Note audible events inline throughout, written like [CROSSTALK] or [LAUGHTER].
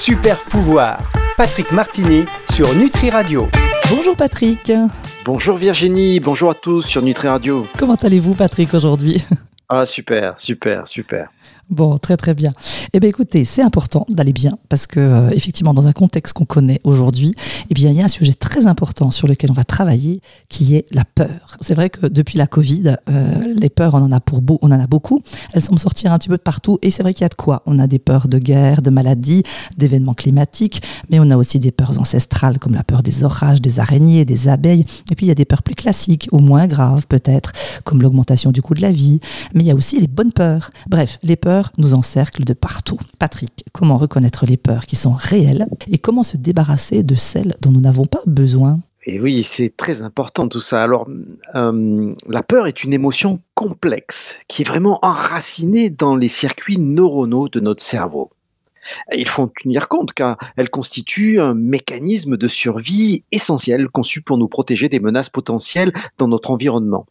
Super pouvoir. Patrick Martini sur Nutri Radio. Bonjour Patrick. Bonjour Virginie, bonjour à tous sur Nutri Radio. Comment allez-vous Patrick aujourd'hui? Ah super, super, super. Bon, très très bien. Eh bien écoutez, c'est important d'aller bien parce que euh, effectivement dans un contexte qu'on connaît aujourd'hui, eh bien il y a un sujet très important sur lequel on va travailler qui est la peur. C'est vrai que depuis la Covid, euh, les peurs on en a pour beau, on en a beaucoup. Elles semblent sortir un petit peu de partout et c'est vrai qu'il y a de quoi. On a des peurs de guerre, de maladies, d'événements climatiques, mais on a aussi des peurs ancestrales comme la peur des orages, des araignées, des abeilles. Et puis il y a des peurs plus classiques ou moins graves peut-être, comme l'augmentation du coût de la vie. Mais il y a aussi les bonnes peurs. Bref, les peurs nous encerclent de partout. Patrick, comment reconnaître les peurs qui sont réelles et comment se débarrasser de celles dont nous n'avons pas besoin? Et oui, c'est très important tout ça. Alors, euh, la peur est une émotion complexe qui est vraiment enracinée dans les circuits neuronaux de notre cerveau. Il faut en tenir compte car elle constitue un mécanisme de survie essentiel conçu pour nous protéger des menaces potentielles dans notre environnement.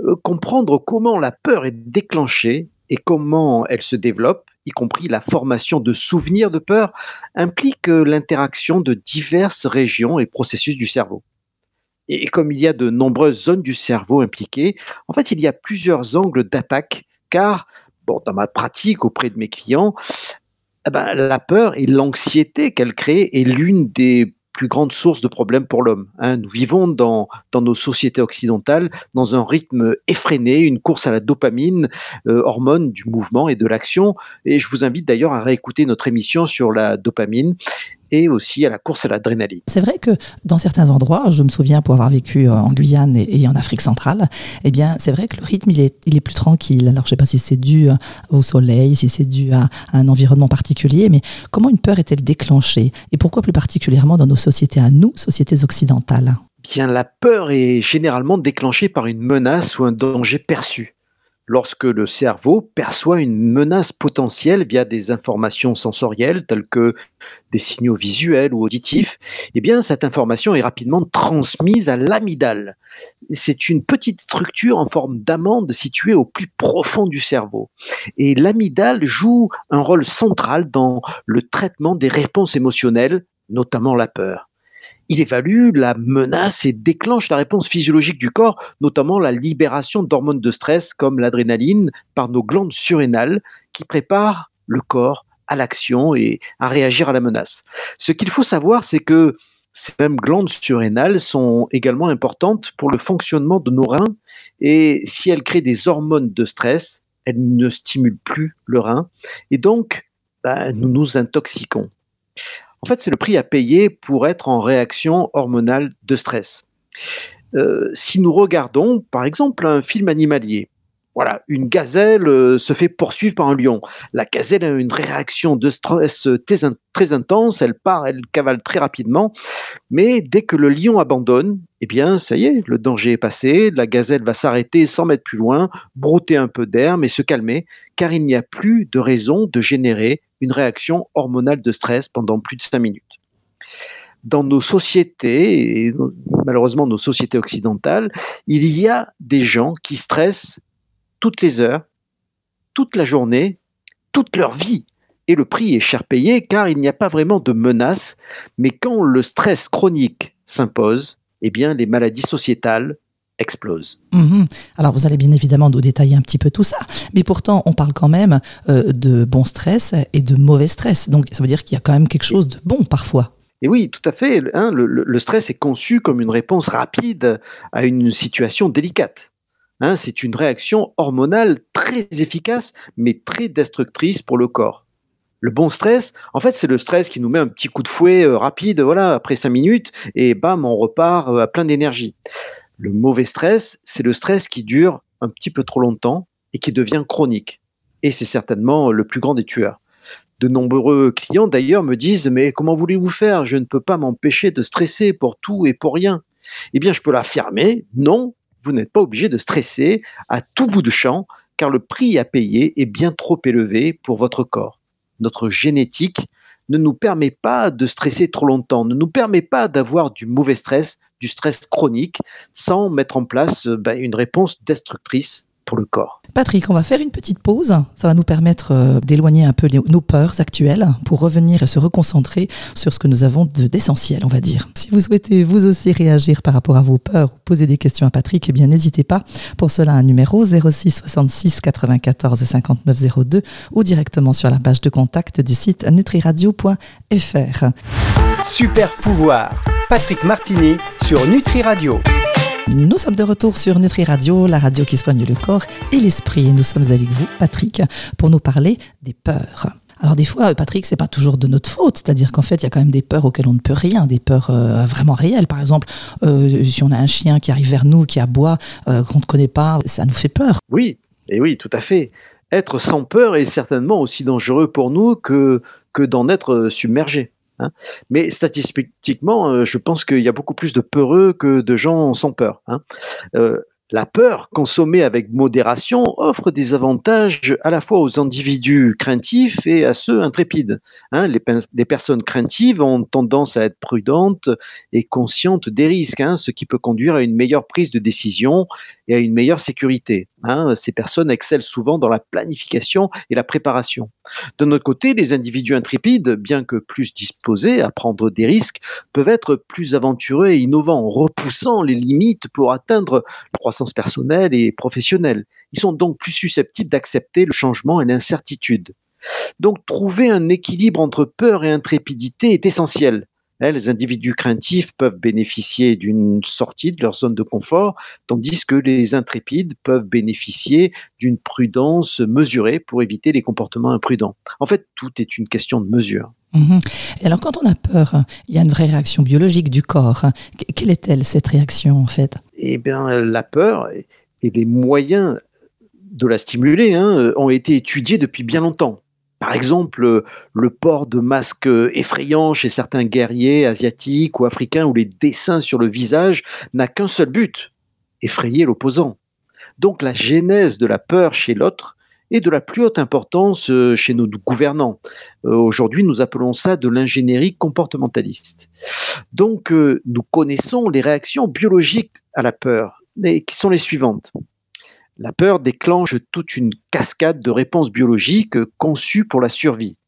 Euh, comprendre comment la peur est déclenchée et comment elle se développe, y compris la formation de souvenirs de peur, implique euh, l'interaction de diverses régions et processus du cerveau. Et comme il y a de nombreuses zones du cerveau impliquées, en fait, il y a plusieurs angles d'attaque, car bon, dans ma pratique auprès de mes clients, eh ben, la peur et l'anxiété qu'elle crée est l'une des plus grande source de problèmes pour l'homme. Hein. Nous vivons dans, dans nos sociétés occidentales dans un rythme effréné, une course à la dopamine, euh, hormone du mouvement et de l'action. Et je vous invite d'ailleurs à réécouter notre émission sur la dopamine et aussi à la course à l'adrénaline. C'est vrai que dans certains endroits, je me souviens pour avoir vécu euh, en Guyane et, en Afrique centrale, eh bien, c'est vrai que le rythme, il est, il est plus tranquille. Alors, je ne sais pas si c'est dû euh, au soleil, si c'est dû à, un environnement particulier, mais comment une peur est-elle déclenchée? Et pourquoi plus particulièrement dans nos sociétés à nous, sociétés occidentales? Bien, la peur est généralement déclenchée par une menace ou un danger perçu lorsque le cerveau perçoit une menace potentielle via des informations sensorielles telles que des signaux visuels ou auditifs, eh cette information est rapidement transmise à l'amygdale. C'est une petite structure en forme d'amande située au plus profond du cerveau. Et l'amygdale joue un rôle central dans le traitement des réponses émotionnelles, notamment la peur il évalue la menace et déclenche la réponse physiologique du corps, notamment la libération d'hormones de stress comme l'adrénaline par nos glandes surrénales qui préparent le corps à l'action et à réagir à la menace. Ce qu'il faut savoir, c'est que ces mêmes glandes surrénales sont également importantes pour le fonctionnement de nos reins et si elles créent des hormones de stress, elles ne stimulent plus le rein et donc bah, nous nous intoxiquons. En fait, c'est le prix à payer pour être en réaction hormonale de stress. Euh, si nous regardons, par exemple, un film animalier, voilà, une gazelle euh, se fait poursuivre par un lion. La gazelle a une réaction de stress très, intense, elle part, elle cavale très rapidement, mais dès que le lion abandonne, eh bien, ça y est, le danger est passé, la gazelle va s'arrêter 100 mètres plus loin, brouter un peu d'air, mais se calmer, car il n'y a plus de raison de générer une réaction hormonale de stress pendant plus de 5 minutes. Dans nos sociétés, et malheureusement nos sociétés occidentales, il y a des gens qui stressent toutes les heures, toute la journée, toute leur vie. Et le prix est cher payé car il n'y a pas vraiment de menace, mais quand le stress chronique s'impose, eh bien les maladies sociétales explose. Mhm. Alors vous allez bien évidemment nous détailler un petit peu tout ça, mais pourtant on parle quand même euh, de bon stress et de mauvais stress. Donc ça veut dire qu'il y a quand même quelque chose de bon parfois. Et oui, tout à fait. Hein, le, stress est conçu comme une réponse rapide à une situation délicate. Hein, c'est une réaction hormonale très efficace, mais très destructrice pour le corps. Le bon stress, en fait, c'est le stress qui nous met un petit coup de fouet euh, rapide, voilà, après cinq minutes, et bam, on repart euh, à plein d'énergie. Le mauvais stress, c'est le stress qui dure un petit peu trop longtemps et qui devient chronique. Et c'est certainement le plus grand des tueurs. De nombreux clients d'ailleurs me disent Mais comment voulez-vous faire? Je ne peux pas m'empêcher de stresser pour tout et pour rien. Eh bien, je peux l'affirmer non, vous n'êtes pas obligé de stresser à tout bout de champ, car le prix à payer est bien trop élevé pour votre corps. Notre génétique ne nous permet pas de stresser trop longtemps, ne nous permet pas d'avoir du mauvais stress, du stress chronique, sans mettre en place ben, une réponse destructrice pour le corps. Patrick, on va faire une petite pause. Ça va nous permettre euh, d'éloigner un peu nos peurs actuelles pour revenir et se reconcentrer sur ce que nous avons d'essentiel, on va dire. Si vous souhaitez vous aussi réagir par rapport à vos peurs ou poser des questions à Patrick, eh bien n'hésitez pas. Pour cela, un numéro 06 66 94 59 02 ou directement sur la page de contact du site nutriradio.fr. Super pouvoir, Patrick Martini sur Nutri Radio. Nous sommes de retour sur Nutri Radio, la radio qui soigne le corps et l'esprit. Et nous sommes avec vous, Patrick, pour nous parler des peurs. Alors des fois, Patrick, c'est pas toujours de notre faute, c'est-à-dire qu'en fait, il y a quand même des peurs auxquelles on ne peut rien, des peurs euh, vraiment réelles. Par exemple, euh, si on a un chien qui arrive vers nous, qui aboie, euh, qu'on ne connaît pas, ça nous fait peur. Oui, et oui, tout à fait. Être sans peur est certainement aussi dangereux pour nous que, que d'en être submergé. Hein. Mais statistiquement, euh, je pense qu'il y a beaucoup plus de peureux que de gens sans peur. Hein. Euh, la peur, consommée avec modération, offre des avantages à la fois aux individus craintifs et à ceux intrépides. Hein. les, personnes craintives ont tendance à être prudentes et conscientes des risques, ce qui peut conduire à une meilleure prise de décision et à une meilleure sécurité. Hein. Ces personnes excellent souvent dans la planification et la préparation. De notre côté, les individus intrépides, bien que plus disposés à prendre des risques, peuvent être plus aventureux et innovants, repoussant les limites pour atteindre la croissance personnelle et professionnelle. Ils sont donc plus susceptibles d'accepter le changement et l'incertitude. Donc trouver un équilibre entre peur et intrépidité est essentiel. Hein, les individus craintifs peuvent bénéficier d'une sortie de leur zone de confort, tandis que les intrépides peuvent bénéficier d'une prudence mesurée pour éviter les comportements imprudents. En fait, tout est une question de mesure. Et alors, quand on a peur, il y a une vraie réaction biologique du corps. Quelle est-elle, cette réaction, en fait? Eh bien, la peur et les moyens de la stimuler hein, ont été étudiés depuis bien longtemps. Par exemple, le port de masques effrayants chez certains guerriers asiatiques ou africains ou les dessins sur le visage n'a qu'un seul but, effrayer l'opposant. Donc la genèse de la peur chez l'autre est de la plus haute importance euh, chez nos gouvernants. Euh, aujourd'hui, nous appelons ça de l'ingénierie comportementaliste. Donc, euh, nous connaissons les réactions biologiques à la peur, qui sont les suivantes. La peur déclenche toute une cascade de réponses biologiques conçues pour la survie.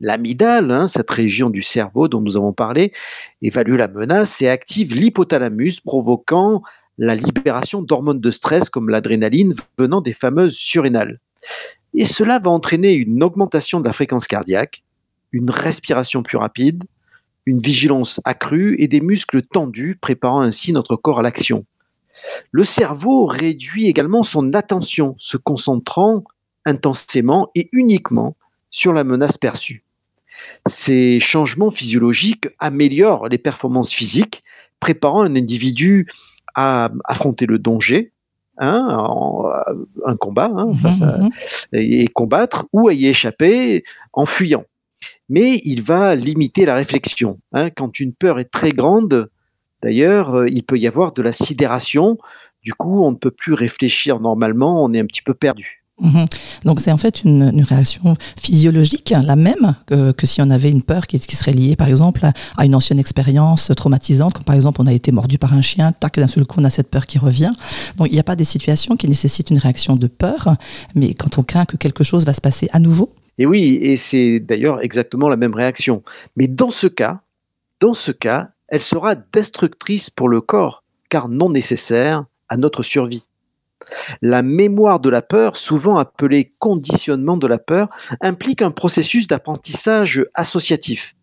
L'amygdale, hein, cette région du cerveau dont nous avons parlé, évalue la menace et active l'hypothalamus, provoquant la libération d'hormones de stress comme l'adrénaline venant des fameuses surrénales. Et cela va entraîner une augmentation de la fréquence cardiaque, une respiration plus rapide, une vigilance accrue et des muscles tendus, préparant ainsi notre corps à l'action. Le cerveau réduit également son attention, se concentrant intensément et uniquement sur la menace perçue. Ces changements physiologiques améliorent les performances physiques, préparant un individu à affronter le danger, hein, un combat, hein, mmh mmh et combattre, ou à y échapper en fuyant. Mais il va limiter la réflexion. Hein. quand une peur est très grande, D'ailleurs, euh, il peut y avoir de la sidération. Du coup, on ne peut plus réfléchir normalement, on est un petit peu perdu. Mhm. Donc c'est en fait une, réaction physiologique, la même que, si on avait une peur qui, serait liée par exemple à une ancienne expérience traumatisante, comme par exemple on a été mordu par un chien, tac, d'un seul coup on a cette peur qui revient. Donc il n'y a pas des situations qui nécessitent une réaction de peur, mais quand on craint que quelque chose va se passer à nouveau. Et oui, et c'est d'ailleurs exactement la même réaction. Mais dans ce cas, dans ce cas, elle sera destructrice pour le corps, car non nécessaire à notre survie. La mémoire de la peur, souvent appelée conditionnement de la peur, implique un processus d'apprentissage associatif.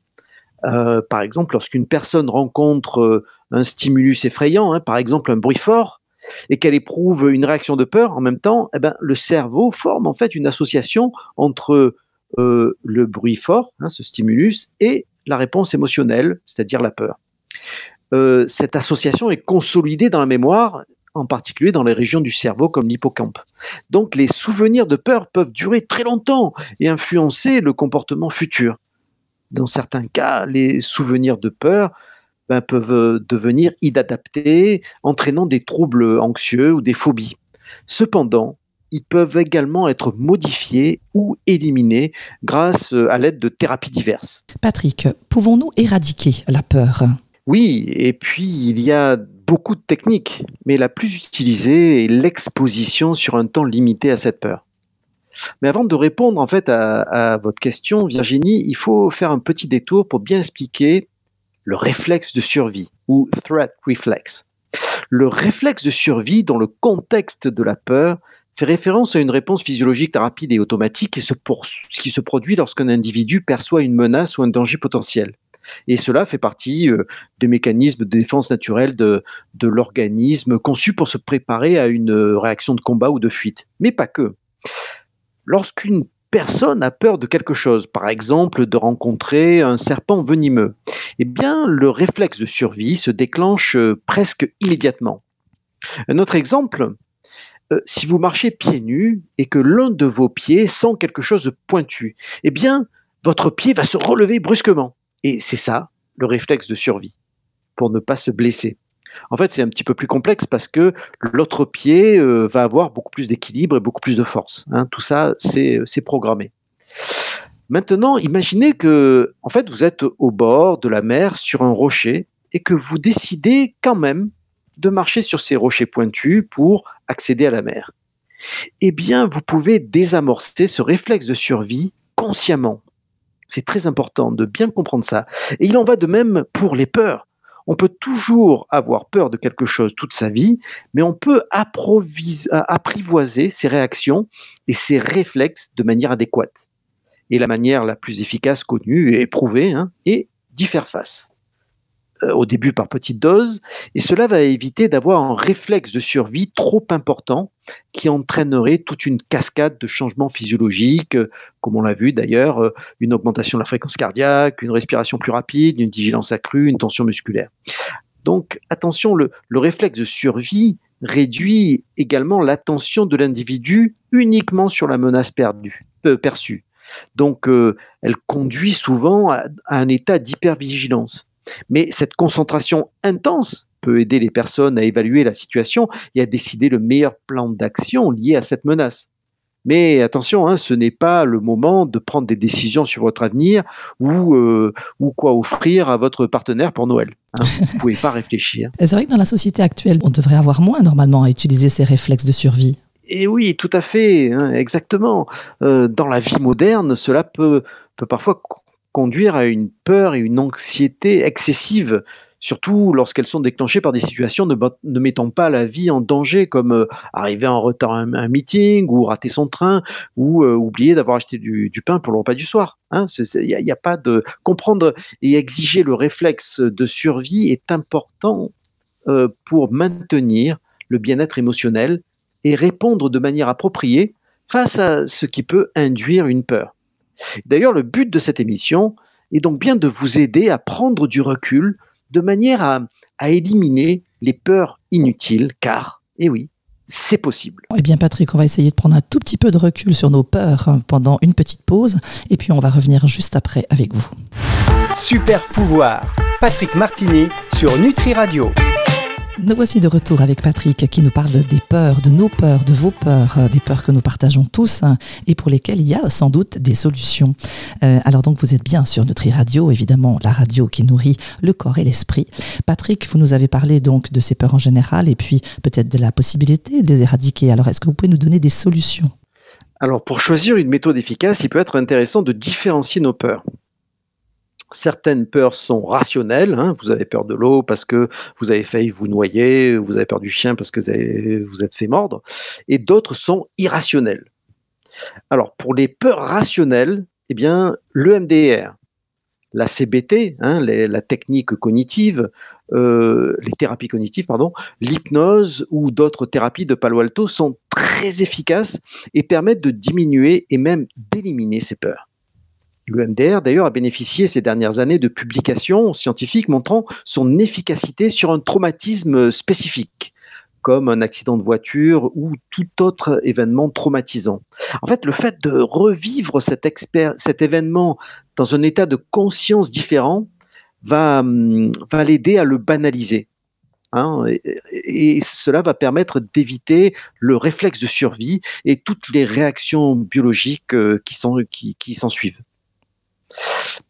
Euh, par exemple, lorsqu'une personne rencontre euh, un stimulus effrayant, hein, par exemple un bruit fort, et qu'elle éprouve une réaction de peur en même temps, eh ben, le cerveau forme en fait une association entre euh, le bruit fort, hein, ce stimulus, et la réponse émotionnelle, c'est-à-dire la peur. Euh, cette association est consolidée dans la mémoire, en particulier dans les régions du cerveau comme l'hippocampe. Donc les souvenirs de peur peuvent durer très longtemps et influencer le comportement futur. Dans certains cas, les souvenirs de peur ben, peuvent devenir inadaptés, entraînant des troubles anxieux ou des phobies. Cependant, ils peuvent également être modifiés ou éliminés grâce à l'aide de thérapies diverses. Patrick, pouvons-nous éradiquer la peur? Oui, et puis il y a beaucoup de techniques, mais la plus utilisée est l'exposition sur un temps limité à cette peur. Mais avant de répondre en fait à, votre question, Virginie, il faut faire un petit détour pour bien expliquer le réflexe de survie ou threat reflex. Le réflexe de survie dans le contexte de la peur fait référence à une réponse physiologique rapide et automatique qui se produit lorsqu'un individu perçoit une menace ou un danger potentiel. Et cela fait partie euh, des mécanismes de défense naturelle de, l'organisme conçu pour se préparer à une euh, réaction de combat ou de fuite. Mais pas que. Lorsqu'une personne a peur de quelque chose, par exemple de rencontrer un serpent venimeux, eh bien le réflexe de survie se déclenche euh, presque immédiatement. Un autre exemple, si vous marchez pieds nus et que l'un de vos pieds sent quelque chose de pointu, eh bien votre pied va se relever brusquement. Et c'est ça, le réflexe de survie, pour ne pas se blesser. En fait, c'est un petit peu plus complexe parce que l'autre pied euh, va avoir beaucoup plus d'équilibre et beaucoup plus de force. Hein. Tout ça, c'est programmé. Maintenant, imaginez que, en fait, vous êtes au bord de la mer sur un rocher et que vous décidez quand même de marcher sur ces rochers pointus pour accéder à la mer. Eh bien, vous pouvez désamorcer ce réflexe de survie consciemment c'est très important de bien comprendre ça. Et il en va de même pour les peurs. On peut toujours avoir peur de quelque chose toute sa vie, mais on peut apprivoiser ses réactions et ses réflexes de manière adéquate. Et la manière la plus efficace connue et éprouvée hein, est d'y faire face. Euh, au début par petite dose, et cela va éviter d'avoir un réflexe de survie trop important qui entraînerait toute une cascade de changements physiologiques, euh, comme on l'a vu d'ailleurs, euh, une augmentation de la fréquence cardiaque, une respiration plus rapide, une vigilance accrue, une tension musculaire. Donc attention, le, réflexe de survie réduit également l'attention de l'individu uniquement sur la menace perdue, perçue. Donc elle conduit souvent à un état d'hypervigilance. Mais cette concentration intense peut aider les personnes à évaluer la situation et à décider le meilleur plan d'action lié à cette menace. Mais attention, hein, ce n'est pas le moment de prendre des décisions sur votre avenir ou, euh, ou quoi offrir à votre partenaire pour Noël. Hein. Vous ne pouvez pas réfléchir. [LAUGHS] C'est vrai que dans la société actuelle, on devrait avoir moins normalement à utiliser ces réflexes de survie. Et oui, tout à fait, hein, exactement. Euh, dans la vie moderne, cela peut, peut parfois conduire à une peur et une anxiété excessive, surtout lorsqu'elles sont déclenchées par des situations ne, mettant pas la vie en danger, comme euh, arriver en retard à un, meeting, ou rater son train, ou euh, oublier d'avoir acheté du, pain pour le repas du soir. Il hein. n'y a, pas de comprendre et exiger le réflexe de survie est important euh, pour maintenir le bien-être émotionnel et répondre de manière appropriée face à ce qui peut induire une peur. D'ailleurs, le but de cette émission est donc bien de vous aider à prendre du recul de manière à, éliminer les peurs inutiles, car, eh oui, c'est possible. Eh bien Patrick, on va essayer de prendre un tout petit peu de recul sur nos peurs pendant une petite pause, et puis on va revenir juste après avec vous. Super pouvoir, Patrick Martini sur Nutri Radio. Nous voici de retour avec Patrick qui nous parle des peurs, de nos peurs, de vos peurs, euh, des peurs que nous partageons tous hein, et pour lesquelles il y a sans doute des solutions. Euh, alors donc vous êtes bien sur Nutri Radio, évidemment la radio qui nourrit le corps et l'esprit. Patrick, vous nous avez parlé donc de ces peurs en général et puis peut-être de la possibilité de les éradiquer. Alors est-ce que vous pouvez nous donner des solutions? Alors pour choisir une méthode efficace, il peut être intéressant de différencier nos peurs certaines peurs sont rationnelles. Hein. Vous avez peur de l'eau parce que vous avez failli vous noyer, vous avez peur du chien parce que vous, vous êtes fait mordre, et d'autres sont irrationnelles. Alors, pour les peurs rationnelles, eh bien, le MDR, la CBT, hein, la technique cognitive, euh, les thérapies cognitives, pardon, l'hypnose ou d'autres thérapies de Palo Alto sont très efficaces et permettent de diminuer et même d'éliminer ces peurs. Le MDR, d'ailleurs, a bénéficié ces dernières années de publications scientifiques montrant son efficacité sur un traumatisme spécifique, comme un accident de voiture ou tout autre événement traumatisant. En fait, le fait de revivre cet, événement dans un état de conscience différent va, hum, l'aider à le banaliser. Hein, et, cela va permettre d'éviter le réflexe de survie et toutes les réactions biologiques euh, qui s'en suivent.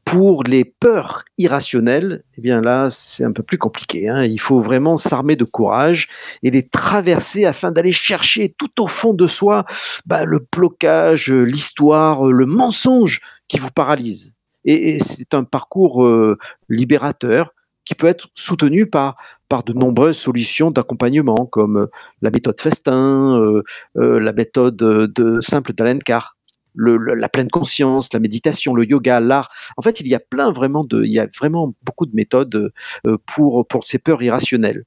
Pour les peurs irrationnelles, eh bien là, c'est un peu plus compliqué. Hein. Il faut vraiment s'armer de courage et les traverser afin d'aller chercher tout au fond de soi bah, le blocage, l'histoire, le mensonge qui vous paralyse. Et, c'est un parcours euh, libérateur qui peut être soutenu par, de nombreuses solutions d'accompagnement, comme euh, la méthode Festin, euh, la méthode de simple d'Alencar la pleine conscience, la méditation, le yoga, l'art. En fait, il y a plein vraiment de, beaucoup de méthodes euh, pour pour ces peurs irrationnelles.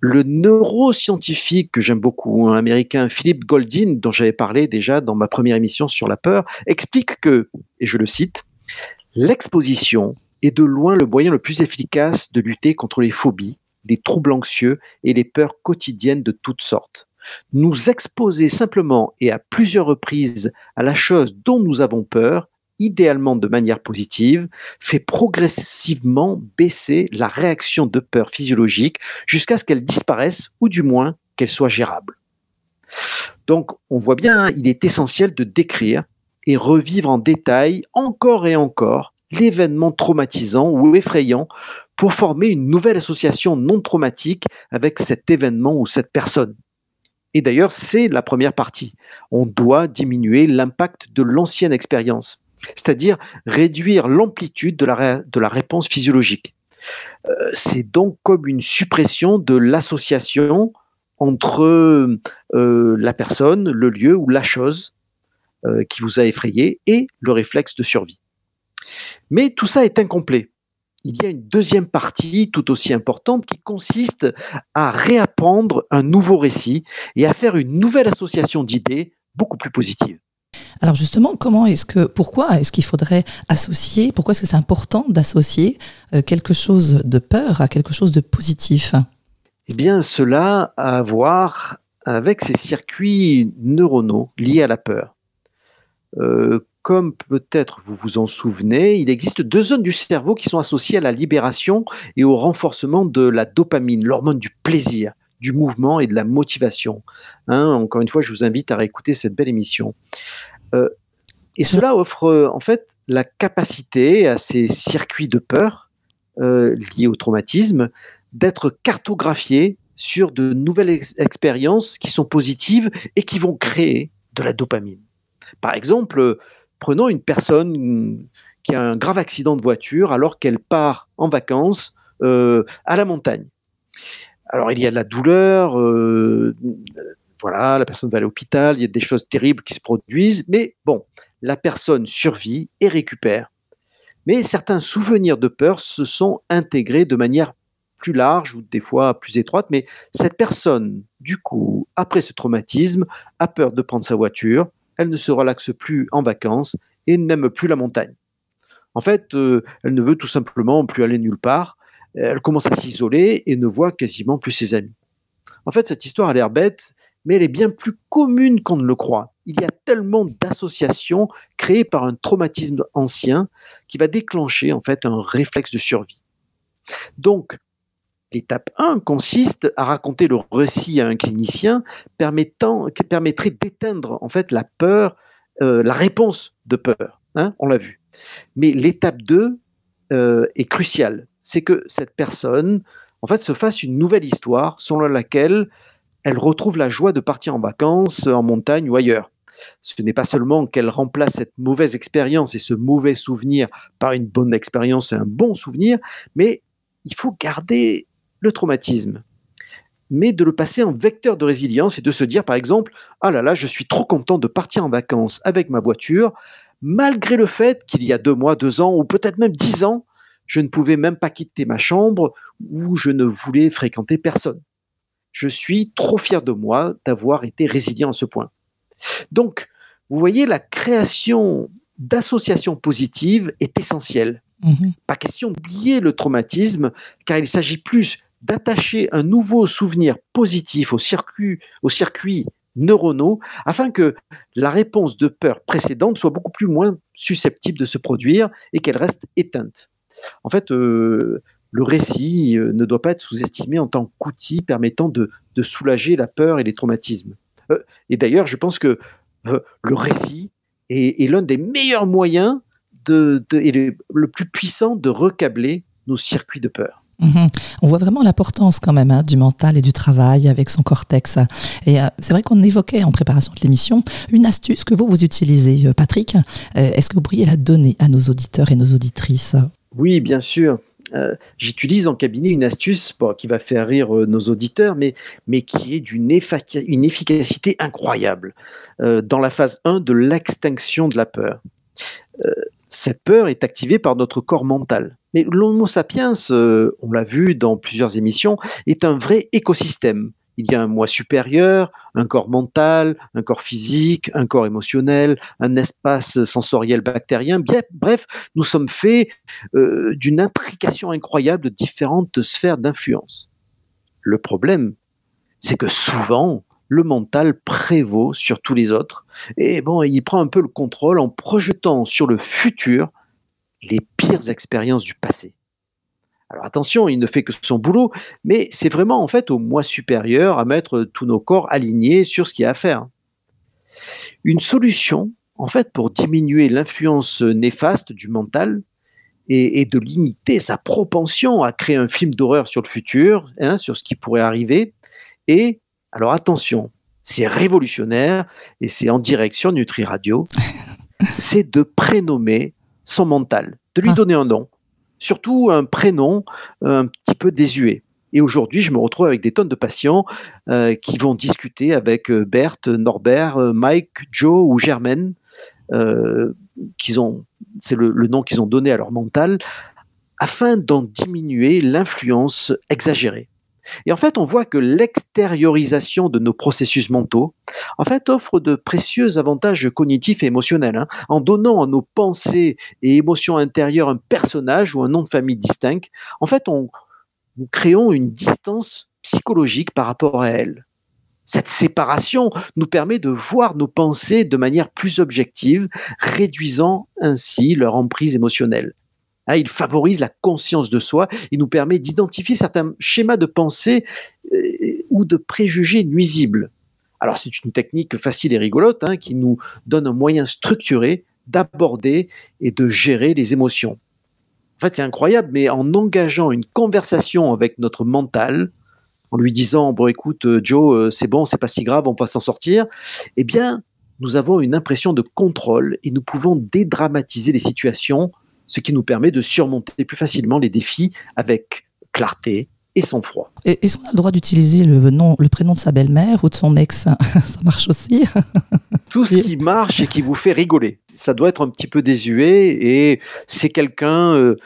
Le neuroscientifique que j'aime beaucoup, un américain, Philippe Goldin, dont j'avais parlé déjà dans ma première émission sur la peur, explique que, et je le cite, l'exposition est de loin le moyen le plus efficace de lutter contre les phobies, les troubles anxieux et les peurs quotidiennes de toutes sortes. Nous exposer simplement et à plusieurs reprises à la chose dont nous avons peur, idéalement de manière positive, fait progressivement baisser la réaction de peur physiologique jusqu'à ce qu'elle disparaisse ou du moins qu'elle soit gérable. Donc on voit bien, hein, il est essentiel de décrire et revivre en détail encore et encore l'événement traumatisant ou effrayant pour former une nouvelle association non traumatique avec cet événement ou cette personne. Et d'ailleurs, c'est la première partie. On doit diminuer l'impact de l'ancienne expérience, c'est-à-dire réduire l'amplitude de la, réponse physiologique. Euh, c'est donc comme une suppression de l'association entre euh, la personne, le lieu ou la chose euh, qui vous a effrayé et le réflexe de survie. Mais tout ça est incomplet il y a une deuxième partie tout aussi importante qui consiste à réapprendre un nouveau récit et à faire une nouvelle association d'idées beaucoup plus positive. Alors justement, comment est-ce que, pourquoi est-ce qu'il faudrait associer, pourquoi est-ce que c'est important d'associer euh, quelque chose de peur à quelque chose de positif? Eh bien, cela a à voir avec ces circuits neuronaux liés à la peur. Euh, comme peut-être vous vous en souvenez, il existe deux zones du cerveau qui sont associées à la libération et au renforcement de la dopamine, l'hormone du plaisir, du mouvement et de la motivation. Hein, encore une fois, je vous invite à réécouter cette belle émission. Euh, et cela offre euh, en fait la capacité à ces circuits de peur euh, liés au traumatisme d'être cartographiés sur de nouvelles expériences qui sont positives et qui vont créer de la dopamine. Par exemple, Prenons une personne qui a un grave accident de voiture alors qu'elle part en vacances euh, à la montagne. Alors il y a de la douleur, euh, voilà, la personne va à l'hôpital, il y a des choses terribles qui se produisent, mais bon, la personne survit et récupère. Mais certains souvenirs de peur se sont intégrés de manière plus large ou des fois plus étroite, mais cette personne, du coup, après ce traumatisme, a peur de prendre sa voiture, elle ne se relaxe plus en vacances et n'aime plus la montagne. En fait, euh, elle ne veut tout simplement plus aller nulle part. Elle commence à s'isoler et ne voit quasiment plus ses amis. En fait, cette histoire a l'air bête, mais elle est bien plus commune qu'on ne le croit. Il y a tellement d'associations créées par un traumatisme ancien qui va déclencher en fait un réflexe de survie. Donc, L'étape 1 consiste à raconter le récit à un clinicien qui permettrait d'éteindre en fait la peur, euh, la réponse de peur. Hein, on l'a vu. Mais l'étape 2 euh, est cruciale. C'est que cette personne en fait se fasse une nouvelle histoire selon laquelle elle retrouve la joie de partir en vacances, en montagne ou ailleurs. Ce n'est pas seulement qu'elle remplace cette mauvaise expérience et ce mauvais souvenir par une bonne expérience et un bon souvenir, mais il faut garder le traumatisme, mais de le passer en vecteur de résilience et de se dire par exemple ah là là je suis trop content de partir en vacances avec ma voiture malgré le fait qu'il y a deux mois, deux ans ou peut-être même dix ans je ne pouvais même pas quitter ma chambre ou je ne voulais fréquenter personne. Je suis trop fier de moi d'avoir été résilient à ce point. Donc, vous voyez, la création d'associations positives est essentielle. Mmh pas question d'oublier le traumatisme, car il s'agit plus d'attacher un nouveau souvenir positif au circuit, au circuit neuronaux afin que la réponse de peur précédente soit beaucoup plus moins susceptible de se produire et qu'elle reste éteinte. En fait, euh, le récit euh, ne doit pas être sous-estimé en tant qu'outil permettant de, soulager la peur et les traumatismes. Euh, et d'ailleurs, je pense que le récit est, l'un des meilleurs moyens et le, plus puissant de recabler nos circuits de peur. Mhm. On voit vraiment l'importance quand même hein, du mental et du travail avec son cortex. Et euh, c'est vrai qu'on évoquait en préparation de l'émission une astuce que vous, vous utilisez, euh, Patrick. Euh, est-ce que vous pourriez la donner à nos auditeurs et nos auditrices? Oui, bien sûr. J'utilise en cabinet une astuce qui va faire rire nos auditeurs, mais, mais qui est d'une une efficacité incroyable dans la phase 1 de l'extinction de la peur. Cette peur est activée par notre corps mental. Mais l'Homo sapiens, euh, on l'a vu dans plusieurs émissions, est un vrai écosystème. Il y a un moi supérieur, un corps mental, un corps physique, un corps émotionnel, un espace sensoriel bactérien. Bref, nous sommes faits euh, d'une implication incroyable de différentes sphères d'influence. Le problème, c'est que souvent, le mental prévaut sur tous les autres. Et bon, il prend un peu le contrôle en projetant sur le futur les pires expériences du passé. Alors attention, il ne fait que son boulot, mais c'est vraiment en fait au moi supérieur à mettre tous nos corps alignés sur ce qu'il y a à faire. Une solution, en fait, pour diminuer l'influence néfaste du mental et, de limiter sa propension à créer un film d'horreur sur le futur, hein, sur ce qui pourrait arriver. Et alors attention, c'est révolutionnaire et c'est en direction Nutri Radio, [LAUGHS] c'est de prénommer son mental, de lui ah. donner un nom, surtout un prénom un petit peu désuet. Et aujourd'hui, je me retrouve avec des tonnes de patients euh, qui vont discuter avec euh, Berthe, Norbert, euh, Mike, Joe ou Germaine, qu'ils ont, c'est le, nom qu'ils ont donné à leur mental, afin d'en diminuer l'influence exagérée. Et en fait, on voit que l'extériorisation de nos processus mentaux, en fait, offre de précieux avantages cognitifs et émotionnels, hein, en donnant à nos pensées et émotions intérieures un personnage ou un nom de famille distinct. En fait, on, nous créons une distance psychologique par rapport à elles. Cette séparation nous permet de voir nos pensées de manière plus objective, réduisant ainsi leur emprise émotionnelle. Hein, il favorise la conscience de soi. Il nous permet d'identifier certains schémas de pensée euh, ou de préjugés nuisibles. Alors c'est une technique facile et rigolote hein, qui nous donne un moyen structuré d'aborder et de gérer les émotions. En fait, c'est incroyable, mais en engageant une conversation avec notre mental, en lui disant bon écoute euh, Joe, euh, c'est bon, c'est pas si grave, on va s'en sortir, eh bien, nous avons une impression de contrôle et nous pouvons dédramatiser les situations ce qui nous permet de surmonter plus facilement les défis avec clarté et sang-froid. Est-ce qu'on a le droit d'utiliser le, nom, le prénom de sa belle-mère ou de son ex? [LAUGHS] Ça marche aussi? [LAUGHS] Tout ce qui marche et qui vous fait rigoler. Ça doit être un petit peu désuet et c'est quelqu'un euh,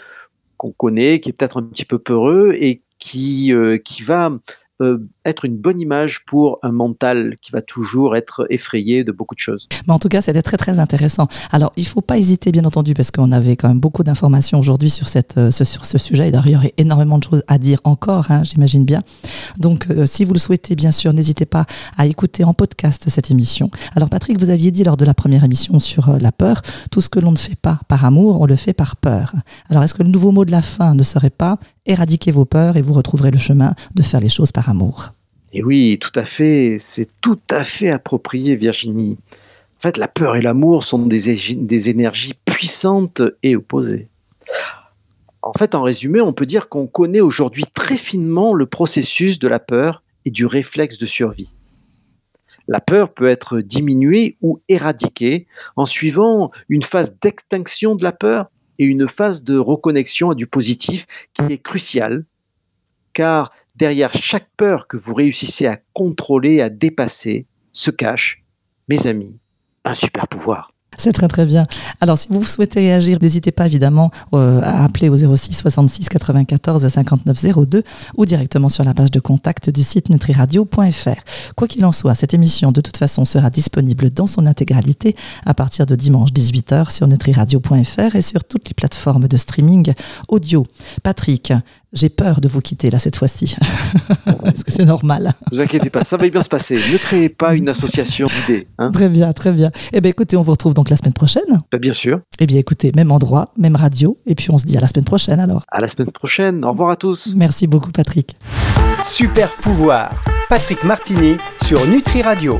qu'on connaît, qui est peut-être un petit peu peureux et qui, euh, qui va euh, être une bonne image pour un mental qui va toujours être effrayé de beaucoup de choses. En tout cas, c'était très très intéressant. Alors, il ne faut pas hésiter, bien entendu, parce qu'on avait quand même beaucoup d'informations aujourd'hui sur, cette, euh, ce, sur ce sujet. Et d'ailleurs, il y a énormément de choses à dire encore, hein, j'imagine bien. Donc, euh, si vous le souhaitez, bien sûr, n'hésitez pas à écouter en podcast cette émission. Alors, Patrick, vous aviez dit lors de la première émission sur la peur, tout ce que l'on ne fait pas par amour, on le fait par peur. Alors, est-ce que le nouveau mot de la fin ne serait pas éradiquer vos peurs et vous retrouverez le chemin de faire les choses par amour. Et oui, tout à fait, c'est tout à fait approprié, Virginie. En fait, la peur et l'amour sont des, énergies puissantes et opposées. En fait, en résumé, on peut dire qu'on connaît aujourd'hui très finement le processus de la peur et du réflexe de survie. La peur peut être diminuée ou éradiquée en suivant une phase d'extinction de la peur et une phase de reconnexion à du positif qui est cruciale, car derrière chaque peur que vous réussissez à contrôler, à dépasser, se cache, mes amis, un super pouvoir. C'est très très bien. Alors si vous souhaitez réagir, n'hésitez pas évidemment euh, à appeler au 06 66 94 59 02 ou directement sur la page de contact du site nutriradio.fr. Quoi qu'il en soit, cette émission de toute façon sera disponible dans son intégralité à partir de dimanche 18h sur nutriradio.fr et sur toutes les plateformes de streaming audio. Patrick, j'ai peur de vous quitter là cette fois-ci. [LAUGHS] Est-ce que c'est normal Ne vous inquiétez pas, ça va bien se passer. Ne créez pas une association d'idées. Hein. très bien, très bien. Eh bien écoutez, on vous retrouve donc la semaine prochaine. Ben, bien sûr. Eh bien écoutez, même endroit, même radio, et puis on se dit à la semaine prochaine alors. À la semaine prochaine. Au revoir à tous. Merci beaucoup Patrick. Super pouvoir. Patrick Martini sur Nutri Radio.